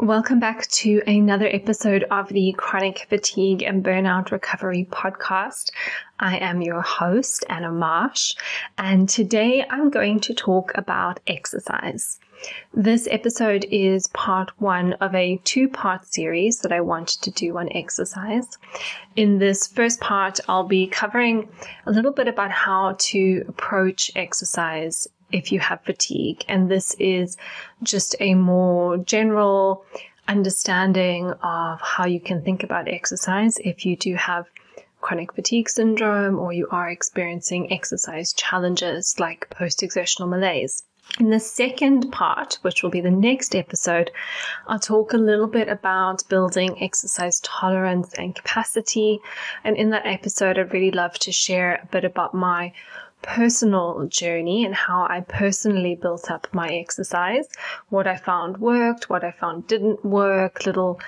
Welcome back to another episode of the Chronic Fatigue and Burnout Recovery Podcast. I am your host, Anna Marsh, and today I'm going to talk about exercise. This episode is part one of a two part series that I wanted to do on exercise. In this first part, I'll be covering a little bit about how to approach exercise if you have fatigue. And this is just a more general understanding of how you can think about exercise if you do have chronic fatigue syndrome or you are experiencing exercise challenges like post exertional malaise. In the second part, which will be the next episode, I'll talk a little bit about building exercise tolerance and capacity. And in that episode, I'd really love to share a bit about my personal journey and how I personally built up my exercise, what I found worked, what I found didn't work, little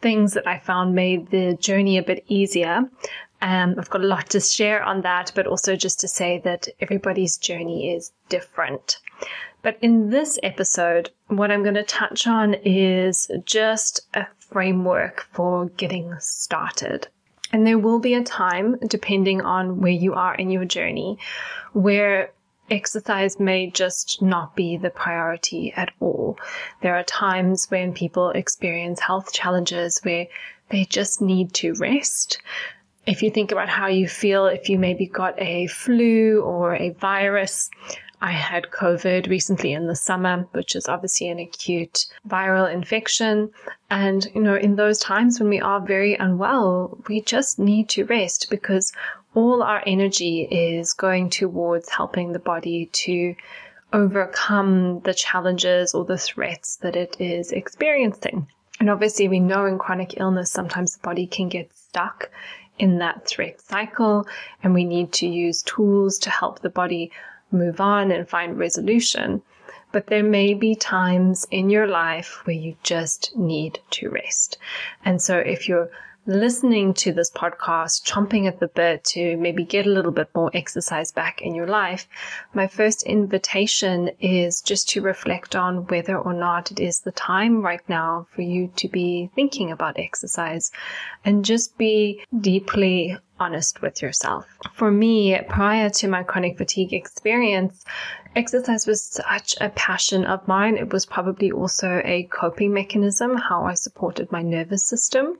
things that I found made the journey a bit easier. Um, I've got a lot to share on that, but also just to say that everybody's journey is different. But in this episode, what I'm going to touch on is just a framework for getting started. And there will be a time, depending on where you are in your journey, where exercise may just not be the priority at all. There are times when people experience health challenges where they just need to rest. If you think about how you feel, if you maybe got a flu or a virus, I had COVID recently in the summer, which is obviously an acute viral infection. And, you know, in those times when we are very unwell, we just need to rest because all our energy is going towards helping the body to overcome the challenges or the threats that it is experiencing. And obviously, we know in chronic illness, sometimes the body can get stuck in that threat cycle, and we need to use tools to help the body move on and find resolution. But there may be times in your life where you just need to rest. And so if you're listening to this podcast, chomping at the bit to maybe get a little bit more exercise back in your life, my first invitation is just to reflect on whether or not it is the time right now for you to be thinking about exercise and just be deeply honest with yourself. For me, prior to my chronic fatigue experience, exercise was such a passion of mine. It was probably also a coping mechanism, how I supported my nervous system.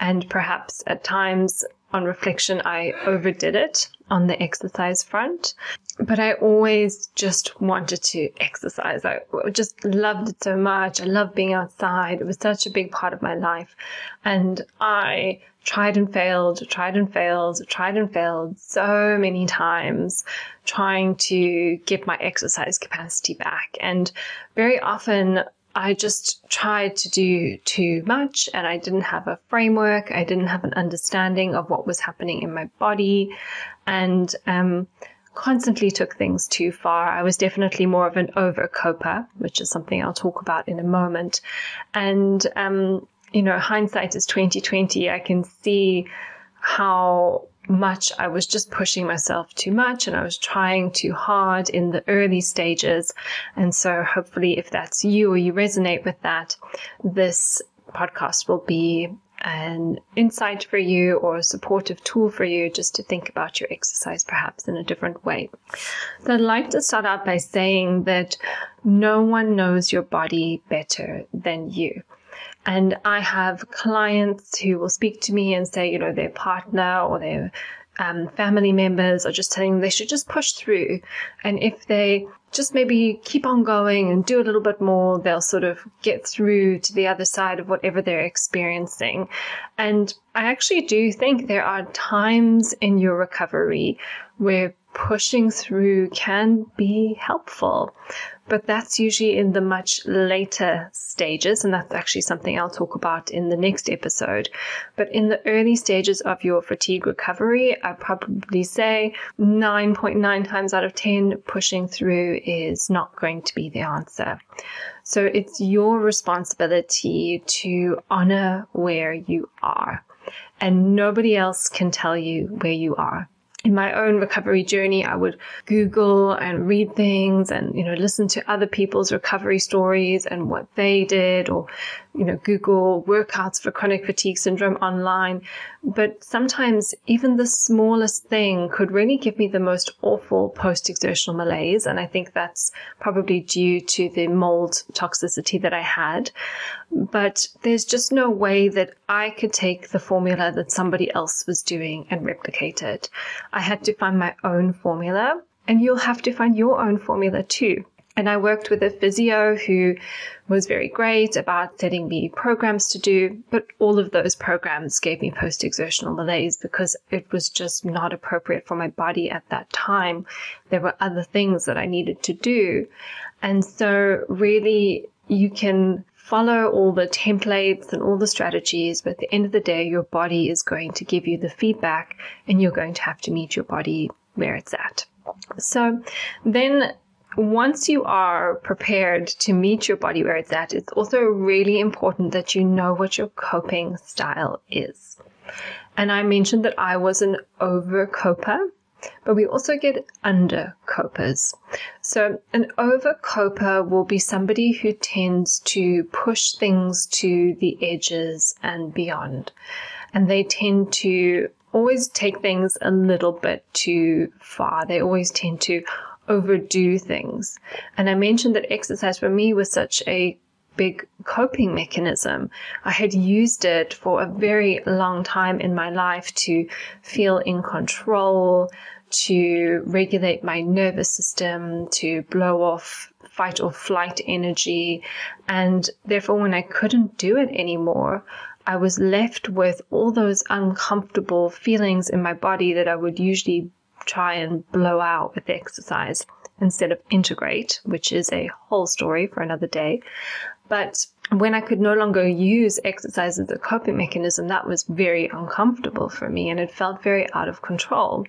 And perhaps at times on reflection, I overdid it on the exercise front. But I always just wanted to exercise. I just loved it so much. I loved being outside. It was such a big part of my life. And I tried and failed, tried and failed, tried and failed so many times trying to get my exercise capacity back. And very often I just tried to do too much and I didn't have a framework. I didn't have an understanding of what was happening in my body and, um, constantly took things too far. I was definitely more of an overcoper, which is something I'll talk about in a moment. And, um, you know, hindsight is 2020. I can see how much I was just pushing myself too much and I was trying too hard in the early stages. And so hopefully if that's you or you resonate with that, this podcast will be an insight for you or a supportive tool for you just to think about your exercise perhaps in a different way. So I'd like to start out by saying that no one knows your body better than you. And I have clients who will speak to me and say, you know, their partner or their um, family members are just telling them they should just push through. And if they just maybe keep on going and do a little bit more, they'll sort of get through to the other side of whatever they're experiencing. And I actually do think there are times in your recovery where pushing through can be helpful but that's usually in the much later stages. And that's actually something I'll talk about in the next episode. But in the early stages of your fatigue recovery, I probably say 9.9 times out of 10, pushing through is not going to be the answer. So it's your responsibility to honor where you are. And nobody else can tell you where you are. In my own recovery journey, I would Google and read things and, you know, listen to other people's recovery stories and what they did or, you know, Google workouts for chronic fatigue syndrome online. But sometimes even the smallest thing could really give me the most awful post exertional malaise. And I think that's probably due to the mold toxicity that I had. But there's just no way that I could take the formula that somebody else was doing and replicate it. I had to find my own formula, and you'll have to find your own formula too. And I worked with a physio who was very great about setting me programs to do, but all of those programs gave me post exertional malaise because it was just not appropriate for my body at that time. There were other things that I needed to do. And so, really, you can follow all the templates and all the strategies, but at the end of the day, your body is going to give you the feedback and you're going to have to meet your body where it's at. So then once you are prepared to meet your body where it's at, it's also really important that you know what your coping style is. And I mentioned that I was an over coper but we also get under copers. So an over coper will be somebody who tends to push things to the edges and beyond. And they tend to always take things a little bit too far. They always tend to overdo things. And I mentioned that exercise for me was such a big coping mechanism. I had used it for a very long time in my life to feel in control, to regulate my nervous system, to blow off fight or flight energy. And therefore, when I couldn't do it anymore, I was left with all those uncomfortable feelings in my body that I would usually try and blow out with exercise instead of integrate, which is a whole story for another day. But when I could no longer use exercise as a coping mechanism, that was very uncomfortable for me and it felt very out of control.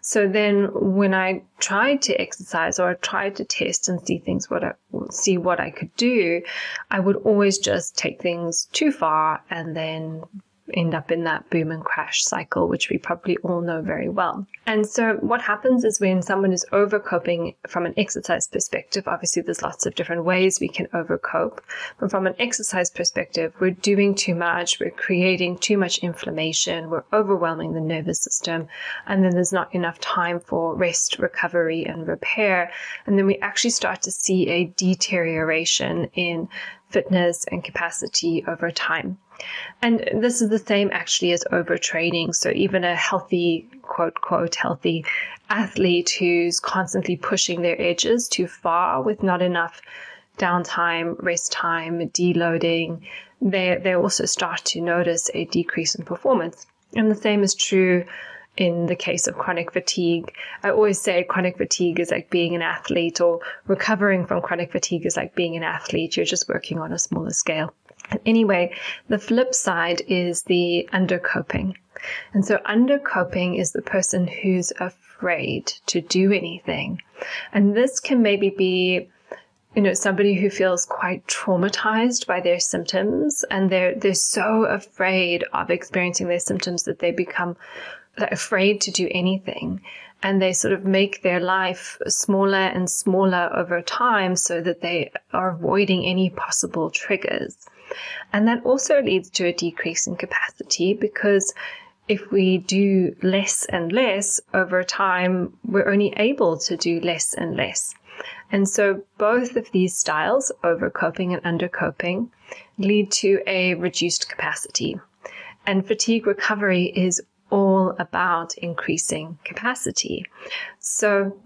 So then when I tried to exercise or I tried to test and see things what I see what I could do, I would always just take things too far and then end up in that boom and crash cycle, which we probably all know very well. And so, what happens is when someone is overcoping from an exercise perspective, obviously, there's lots of different ways we can overcope. But from an exercise perspective, we're doing too much, we're creating too much inflammation, we're overwhelming the nervous system, and then there's not enough time for rest, recovery, and repair. And then we actually start to see a deterioration in fitness and capacity over time. And this is the same actually as overtraining. So even a healthy, quote, quote, healthy athlete who's constantly pushing their edges too far with not enough downtime, rest time, deloading, they, they also start to notice a decrease in performance. And the same is true in the case of chronic fatigue. I always say chronic fatigue is like being an athlete, or recovering from chronic fatigue is like being an athlete. You're just working on a smaller scale. Anyway, the flip side is the undercoping. And so undercoping is the person who's afraid to do anything. And this can maybe be you know somebody who feels quite traumatized by their symptoms and they're they're so afraid of experiencing their symptoms that they become afraid to do anything and they sort of make their life smaller and smaller over time so that they are avoiding any possible triggers. And that also leads to a decrease in capacity because if we do less and less over time, we're only able to do less and less. And so both of these styles, overcoping and undercoping, lead to a reduced capacity. And fatigue recovery is all about increasing capacity. So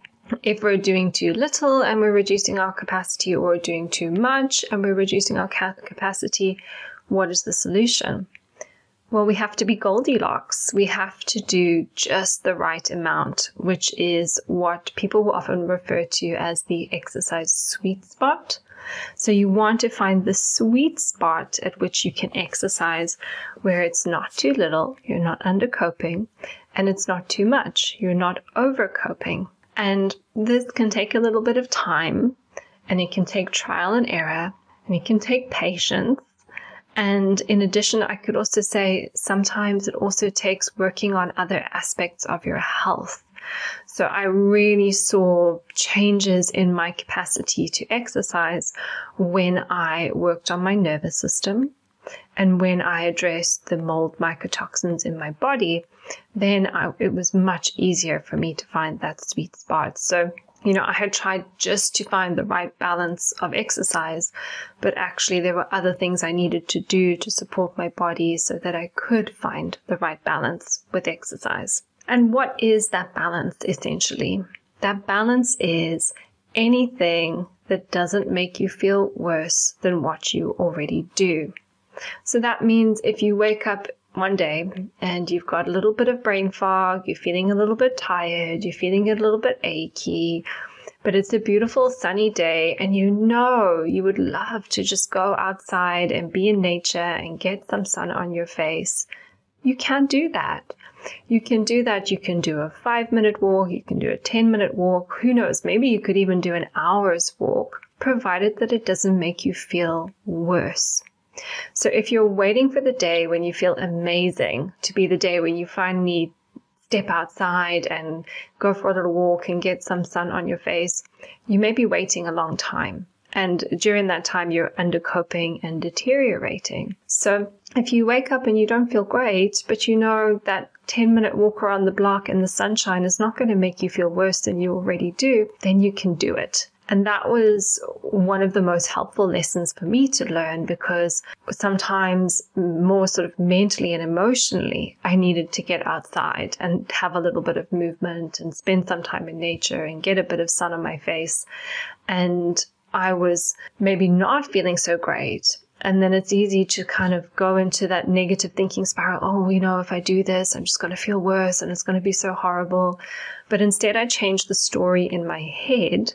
if we're doing too little and we're reducing our capacity, or doing too much and we're reducing our capacity, what is the solution? Well, we have to be Goldilocks. We have to do just the right amount, which is what people will often refer to as the exercise sweet spot. So you want to find the sweet spot at which you can exercise where it's not too little, you're not undercoping, and it's not too much, you're not overcoping. And this can take a little bit of time and it can take trial and error and it can take patience And in addition, I could also say sometimes it also takes working on other aspects of your health. So I really saw changes in my capacity to exercise when I worked on my nervous system and when I addressed the mold mycotoxins in my body, then I, it was much easier for me to find that sweet spot. So you know, I had tried just to find the right balance of exercise, but actually there were other things I needed to do to support my body so that I could find the right balance with exercise. And what is that balance essentially? That balance is anything that doesn't make you feel worse than what you already do. So that means if you wake up one day and you've got a little bit of brain fog, you're feeling a little bit tired, you're feeling a little bit achy, but it's a beautiful sunny day and you know you would love to just go outside and be in nature and get some sun on your face. You can't do that. You can do that. You can do a five minute walk. You can do a 10 minute walk. Who knows? Maybe you could even do an hour's walk, provided that it doesn't make you feel worse. So if you're waiting for the day when you feel amazing to be the day when you finally step outside and go for a little walk and get some sun on your face, you may be waiting a long time. And during that time, you're undercoping and deteriorating. So if you wake up and you don't feel great, but you know that 10 minute walk around the block in the sunshine is not going to make you feel worse than you already do, then you can do it. And that was one of the most helpful lessons for me to learn because sometimes more sort of mentally and emotionally, I needed to get outside and have a little bit of movement and spend some time in nature and get a bit of sun on my face. And I was maybe not feeling so great. And then it's easy to kind of go into that negative thinking spiral. Oh, you know, if I do this, I'm just going to feel worse and it's going to be so horrible. But instead, I changed the story in my head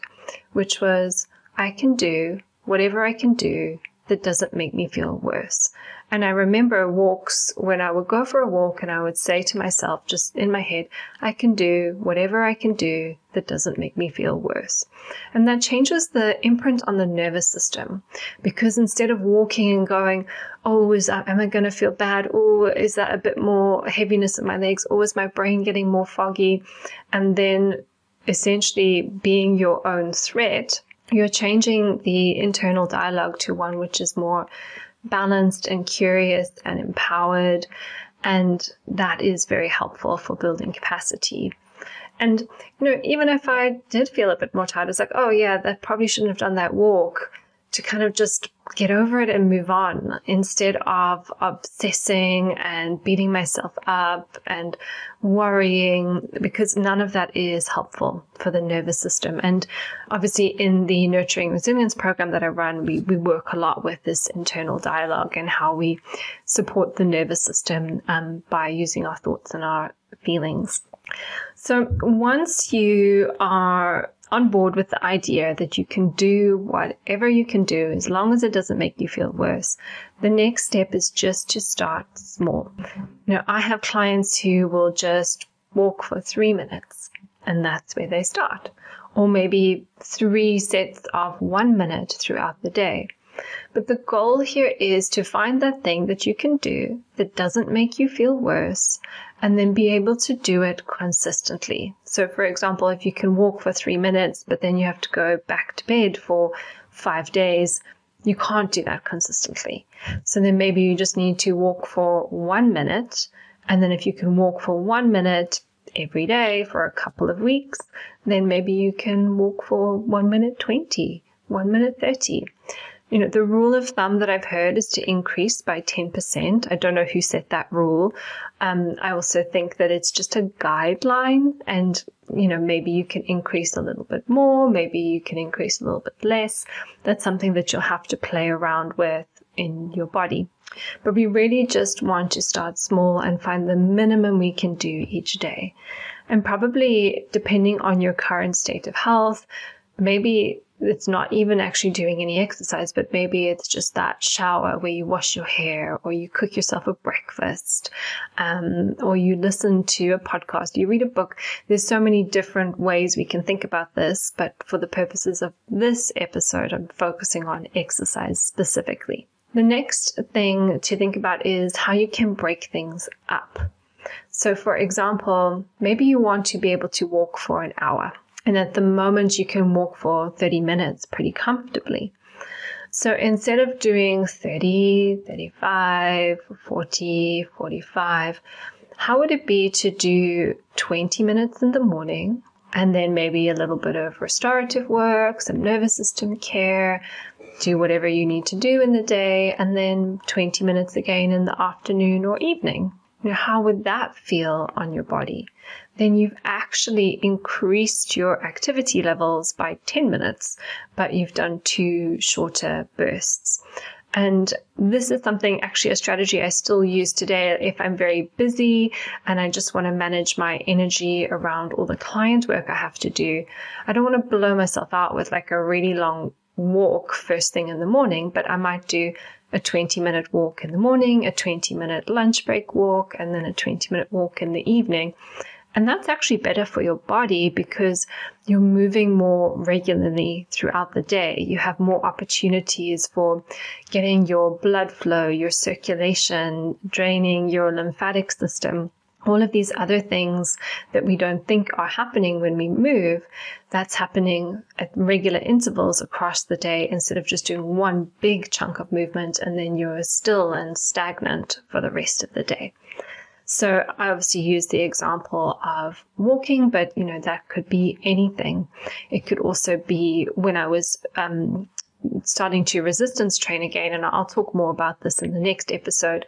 which was I can do whatever I can do that doesn't make me feel worse. And I remember walks when I would go for a walk and I would say to myself, just in my head, I can do whatever I can do that doesn't make me feel worse. And that changes the imprint on the nervous system because instead of walking and going, oh, is that, am I going to feel bad? Oh, is that a bit more heaviness in my legs? Or is my brain getting more foggy? And then essentially being your own threat, you're changing the internal dialogue to one which is more balanced and curious and empowered. And that is very helpful for building capacity. And, you know, even if I did feel a bit more tired, it's like, oh, yeah, that probably shouldn't have done that walk to kind of just get over it and move on instead of obsessing and beating myself up and worrying because none of that is helpful for the nervous system. And obviously in the nurturing resilience program that I run, we, we work a lot with this internal dialogue and how we support the nervous system um, by using our thoughts and our feelings. So once you are on board with the idea that you can do whatever you can do as long as it doesn't make you feel worse. The next step is just to start small. You know, I have clients who will just walk for three minutes and that's where they start. Or maybe three sets of one minute throughout the day. But the goal here is to find that thing that you can do that doesn't make you feel worse and then be able to do it consistently. So, for example, if you can walk for three minutes, but then you have to go back to bed for five days, you can't do that consistently. So then maybe you just need to walk for one minute. And then if you can walk for one minute every day for a couple of weeks, then maybe you can walk for one minute 20, one minute 30. You know, the rule of thumb that I've heard is to increase by 10%. I don't know who set that rule. Um, I also think that it's just a guideline and, you know, maybe you can increase a little bit more, maybe you can increase a little bit less. That's something that you'll have to play around with in your body. But we really just want to start small and find the minimum we can do each day. And probably depending on your current state of health, maybe it's not even actually doing any exercise, but maybe it's just that shower where you wash your hair or you cook yourself a breakfast, um, or you listen to a podcast, you read a book. There's so many different ways we can think about this, but for the purposes of this episode, I'm focusing on exercise specifically. The next thing to think about is how you can break things up. So, for example, maybe you want to be able to walk for an hour. And at the moment, you can walk for 30 minutes pretty comfortably. So instead of doing 30, 35, 40, 45, how would it be to do 20 minutes in the morning and then maybe a little bit of restorative work, some nervous system care, do whatever you need to do in the day, and then 20 minutes again in the afternoon or evening? You know, how would that feel on your body? Then you've actually increased your activity levels by 10 minutes, but you've done two shorter bursts. And this is something, actually, a strategy I still use today if I'm very busy and I just want to manage my energy around all the client work I have to do. I don't want to blow myself out with like a really long walk first thing in the morning, but I might do a 20 minute walk in the morning, a 20 minute lunch break walk, and then a 20 minute walk in the evening. And that's actually better for your body because you're moving more regularly throughout the day. You have more opportunities for getting your blood flow, your circulation, draining your lymphatic system all of these other things that we don't think are happening when we move, that's happening at regular intervals across the day instead of just doing one big chunk of movement and then you're still and stagnant for the rest of the day. So I obviously use the example of walking, but you know, that could be anything. It could also be when I was um, starting to resistance train again, and I'll talk more about this in the next episode.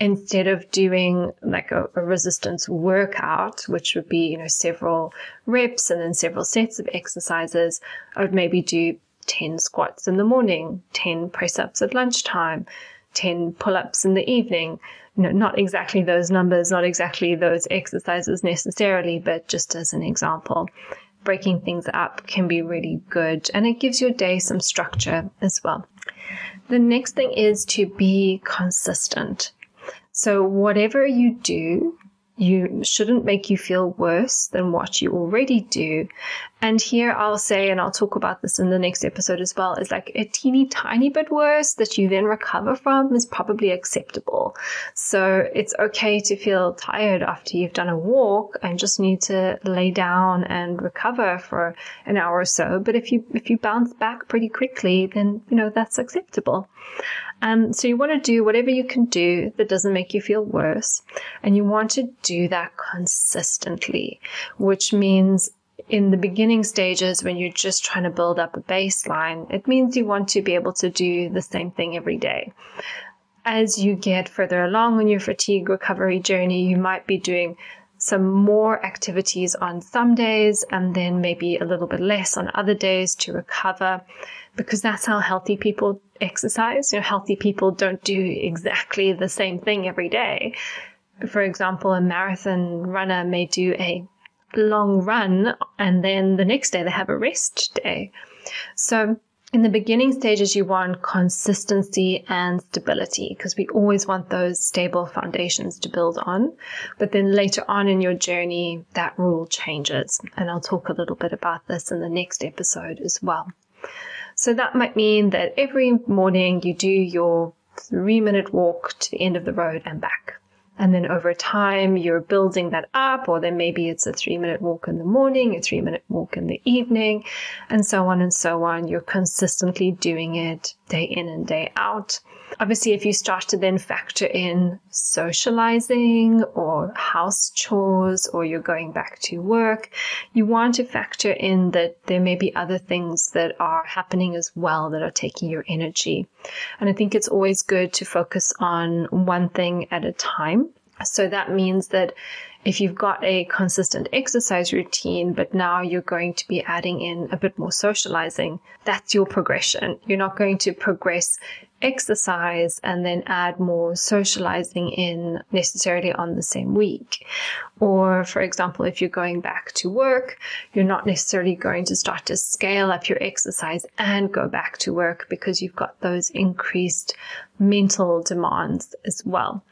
Instead of doing like a, a, resistance workout, which would be, you know, several reps and then several sets of exercises, I would maybe do 10 squats in the morning, 10 press ups at lunchtime, 10 pull ups in the evening. You know, not exactly those numbers, not exactly those exercises necessarily, but just as an example breaking things up can be really good and it gives your day some structure as well. The next thing is to be consistent. So, whatever you do, you shouldn't make you feel worse than what you already do. And here I'll say, and I'll talk about this in the next episode as well, is like a teeny tiny bit worse that you then recover from is probably acceptable. So it's okay to feel tired after you've done a walk and just need to lay down and recover for an hour or so. But if you, if you bounce back pretty quickly, then, you know, that's acceptable. Um, so you want to do whatever you can do that doesn't make you feel worse. And you want to do that consistently, which means in the beginning stages when you're just trying to build up a baseline, it means you want to be able to do the same thing every day. As you get further along on your fatigue recovery journey, you might be doing some more activities on some days and then maybe a little bit less on other days to recover because that's how healthy people exercise. You know, healthy people don't do exactly the same thing every day. For example, a marathon runner may do a long run and then the next day they have a rest day. So in the beginning stages, you want consistency and stability because we always want those stable foundations to build on. But then later on in your journey, that rule changes. And I'll talk a little bit about this in the next episode as well. So that might mean that every morning you do your three minute walk to the end of the road and back. And then over time, you're building that up, or then maybe it's a three minute walk in the morning, a three minute walk in the evening, and so on and so on. You're consistently doing it day in and day out. Obviously, if you start to then factor in socializing or house chores or you're going back to work, you want to factor in that there may be other things that are happening as well that are taking your energy. And I think it's always good to focus on one thing at a time. So that means that if you've got a consistent exercise routine, but now you're going to be adding in a bit more socializing, that's your progression. You're not going to progress exercise and then add more socializing in necessarily on the same week. Or, for example, if you're going back to work, you're not necessarily going to start to scale up your exercise and go back to work because you've got those increased mental demands as well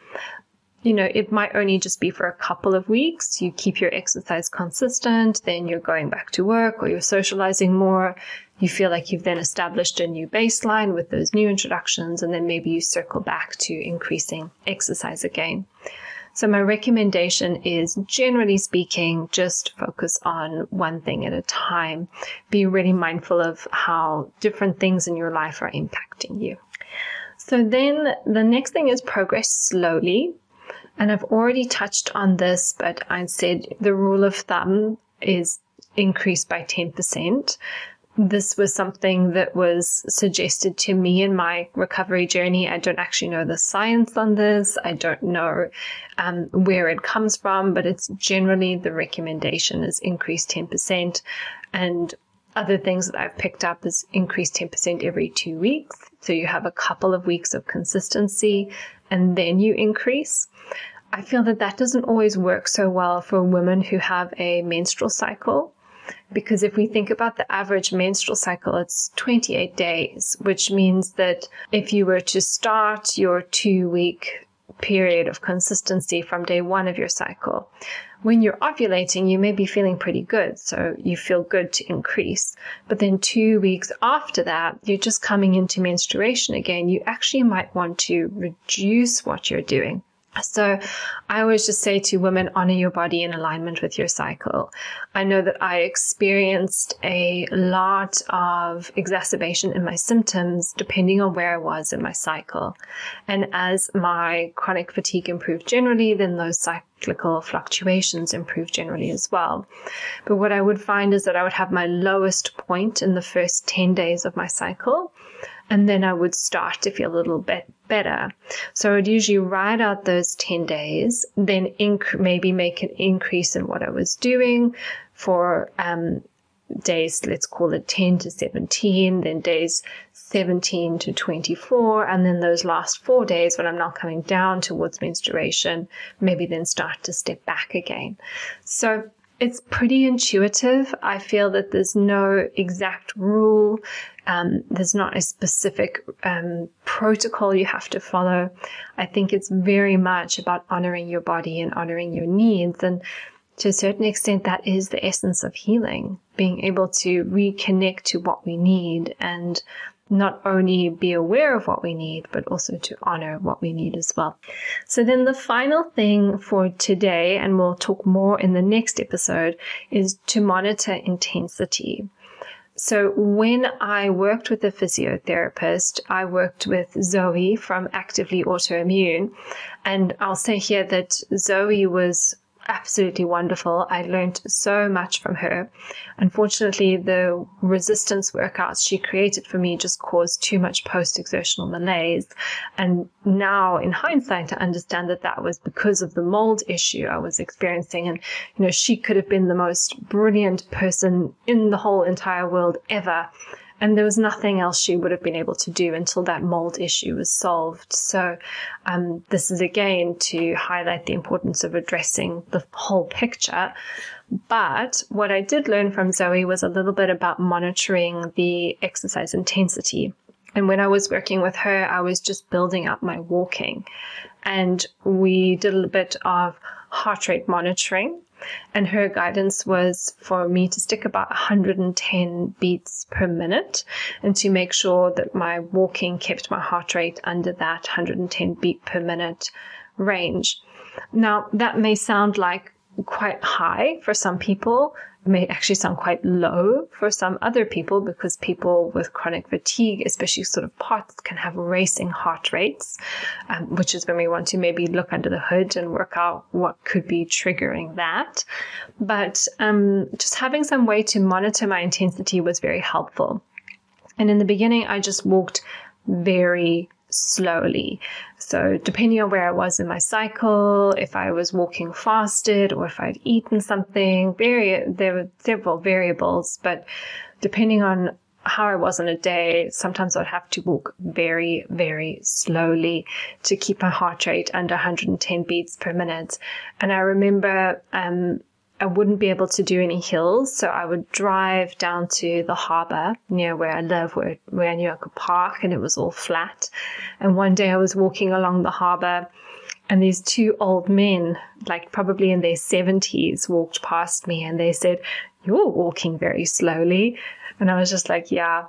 you know, it might only just be for a couple of weeks. You keep your exercise consistent, then you're going back to work or you're socializing more. You feel like you've then established a new baseline with those new introductions, and then maybe you circle back to increasing exercise again. So, my recommendation is generally speaking, just focus on one thing at a time. Be really mindful of how different things in your life are impacting you. So, then the next thing is progress slowly. And I've already touched on this, but I said the rule of thumb is increased by 10%. This was something that was suggested to me in my recovery journey. I don't actually know the science on this. I don't know um, where it comes from, but it's generally the recommendation is increase 10%. And other things that I've picked up is increase 10% every two weeks. So you have a couple of weeks of consistency and then you increase. I feel that that doesn't always work so well for women who have a menstrual cycle. Because if we think about the average menstrual cycle, it's 28 days, which means that if you were to start your two week period of consistency from day one of your cycle, when you're ovulating, you may be feeling pretty good. So you feel good to increase. But then two weeks after that, you're just coming into menstruation again. You actually might want to reduce what you're doing so I always just say to women, honor your body in alignment with your cycle. I know that I experienced a lot of exacerbation in my symptoms depending on where I was in my cycle. And as my chronic fatigue improved generally, then those cyclical fluctuations improved generally as well. But what I would find is that I would have my lowest point in the first 10 days of my cycle and then I would start to feel a little bit better. So I would usually write out those 10 days, then inc- maybe make an increase in what I was doing for um, days, let's call it 10 to 17, then days 17 to 24, and then those last four days when I'm not coming down towards menstruation, maybe then start to step back again. So it's pretty intuitive. I feel that there's no exact rule. Um, there's not a specific um, protocol you have to follow. I think it's very much about honoring your body and honoring your needs. And to a certain extent, that is the essence of healing, being able to reconnect to what we need and not only be aware of what we need, but also to honor what we need as well. So then the final thing for today, and we'll talk more in the next episode, is to monitor intensity. So when I worked with a physiotherapist, I worked with Zoe from Actively Autoimmune. And I'll say here that Zoe was absolutely wonderful. I learned so much from her. Unfortunately, the resistance workouts she created for me just caused too much post exertional malaise. And now, in hindsight, I understand that that was because of the mold issue I was experiencing. And, you know, she could have been the most brilliant person in the whole entire world ever and there was nothing else she would have been able to do until that mold issue was solved. So, um, this is again to highlight the importance of addressing the whole picture. But what I did learn from Zoe was a little bit about monitoring the exercise intensity. And when I was working with her, I was just building up my walking. And we did a little bit of heart rate monitoring and her guidance was for me to stick about 110 beats per minute and to make sure that my walking kept my heart rate under that 110 beat per minute range. Now, that may sound like quite high for some people, may actually sound quite low for some other people because people with chronic fatigue, especially sort of POTS, can have racing heart rates, um, which is when we want to maybe look under the hood and work out what could be triggering that. But um, just having some way to monitor my intensity was very helpful. And in the beginning, I just walked very slowly. So, depending on where I was in my cycle, if I was walking fasted or if I'd eaten something, very, there were several variables, but depending on how I was on a day, sometimes I'd have to walk very, very slowly to keep my heart rate under 110 beats per minute. And I remember um, I wouldn't be able to do any hills, so I would drive down to the harbour near where I live, where, where I knew I could park, and it was all flat. And one day I was walking along the harbour And these two old men, like probably in their 70s, walked past me and they said, You're walking very slowly. And I was just like, Yeah,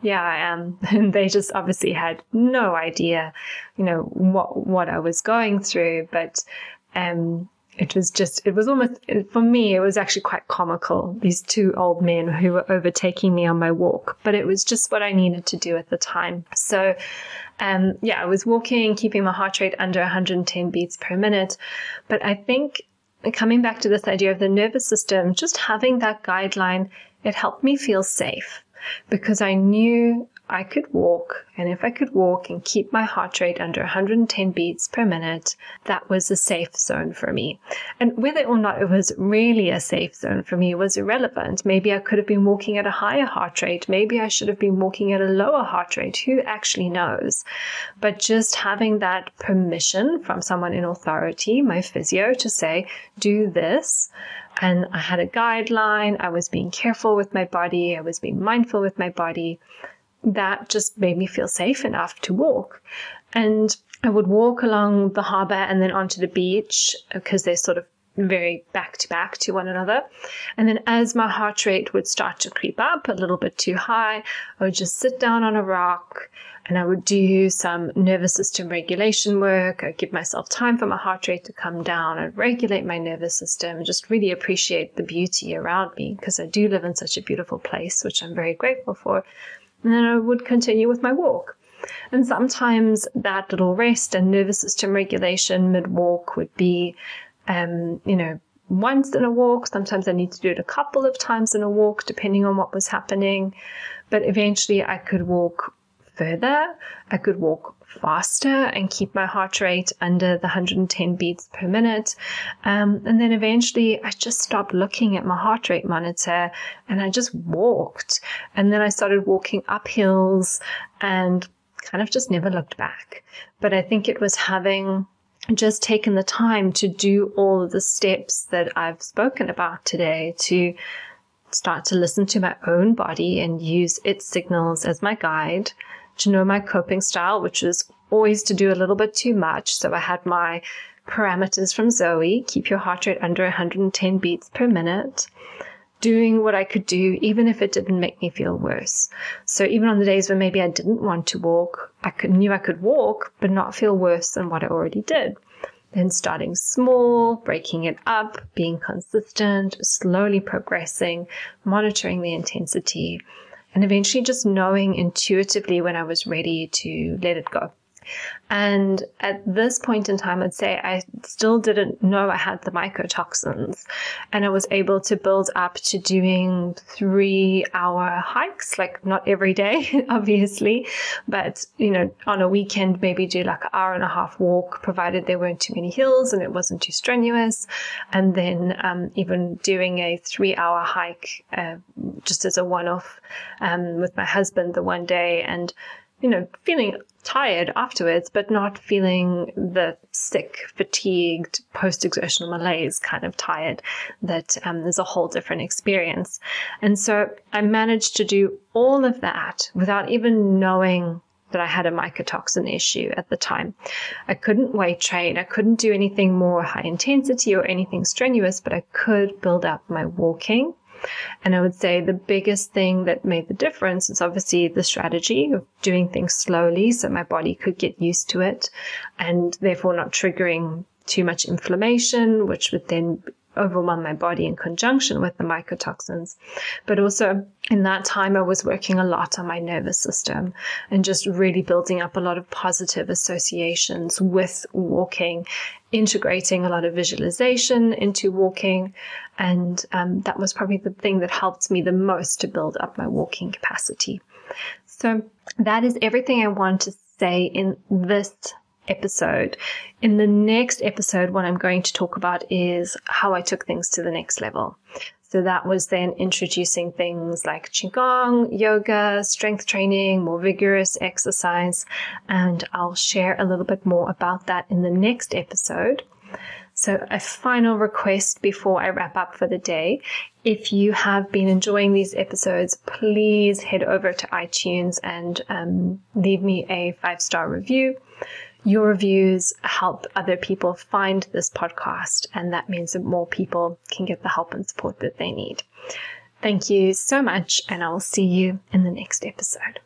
yeah, I am. And they just obviously had no idea, you know, what what I was going through. But um, it was just, it was almost, for me, it was actually quite comical. These two old men who were overtaking me on my walk, but it was just what I needed to do at the time. So, um, yeah, I was walking, keeping my heart rate under 110 beats per minute. But I think coming back to this idea of the nervous system, just having that guideline, it helped me feel safe because I knew I could walk, and if I could walk and keep my heart rate under 110 beats per minute, that was a safe zone for me. And whether or not it was really a safe zone for me was irrelevant. Maybe I could have been walking at a higher heart rate. Maybe I should have been walking at a lower heart rate. Who actually knows? But just having that permission from someone in authority, my physio, to say, do this and I had a guideline. I was being careful with my body. I was being mindful with my body that just made me feel safe enough to walk. And I would walk along the harbor and then onto the beach because they're sort of very back to back to one another. And then as my heart rate would start to creep up a little bit too high, I would just sit down on a rock and I would do some nervous system regulation work. I'd give myself time for my heart rate to come down and regulate my nervous system and just really appreciate the beauty around me because I do live in such a beautiful place, which I'm very grateful for and then I would continue with my walk. And sometimes that little rest and nervous system regulation mid walk would be, um, you know, once in a walk. Sometimes I need to do it a couple of times in a walk, depending on what was happening. But eventually I could walk further. I could walk faster and keep my heart rate under the 110 beats per minute. Um, and then eventually I just stopped looking at my heart rate monitor and I just walked. And then I started walking up hills and kind of just never looked back. But I think it was having just taken the time to do all of the steps that I've spoken about today to start to listen to my own body and use its signals as my guide to know my coping style, which was always to do a little bit too much. So I had my parameters from Zoe keep your heart rate under 110 beats per minute. Doing what I could do, even if it didn't make me feel worse. So even on the days when maybe I didn't want to walk, I could, knew I could walk, but not feel worse than what I already did. Then starting small, breaking it up, being consistent, slowly progressing, monitoring the intensity, and eventually just knowing intuitively when I was ready to let it go. And at this point in time, I'd say I still didn't know I had the mycotoxins. And I was able to build up to doing three hour hikes, like not every day, obviously, but, you know, on a weekend, maybe do like an hour and a half walk, provided there weren't too many hills and it wasn't too strenuous. And then um, even doing a three hour hike uh, just as a one off um, with my husband the one day. And you know, feeling tired afterwards, but not feeling the sick, fatigued, post exertional malaise kind of tired that um, there's a whole different experience. And so I managed to do all of that without even knowing that I had a mycotoxin issue at the time. I couldn't weight train. I couldn't do anything more high intensity or anything strenuous, but I could build up my walking and I would say the biggest thing that made the difference is obviously the strategy of doing things slowly so my body could get used to it and therefore not triggering too much inflammation, which would then overwhelm my body in conjunction with the mycotoxins. But also in that time, I was working a lot on my nervous system and just really building up a lot of positive associations with walking, integrating a lot of visualization into walking. And um, that was probably the thing that helped me the most to build up my walking capacity. So that is everything I want to say in this episode. In the next episode, what I'm going to talk about is how I took things to the next level. So that was then introducing things like Qigong, yoga, strength training, more vigorous exercise. And I'll share a little bit more about that in the next episode. So, a final request before I wrap up for the day. If you have been enjoying these episodes, please head over to iTunes and um, leave me a five star review. Your reviews help other people find this podcast, and that means that more people can get the help and support that they need. Thank you so much, and I will see you in the next episode.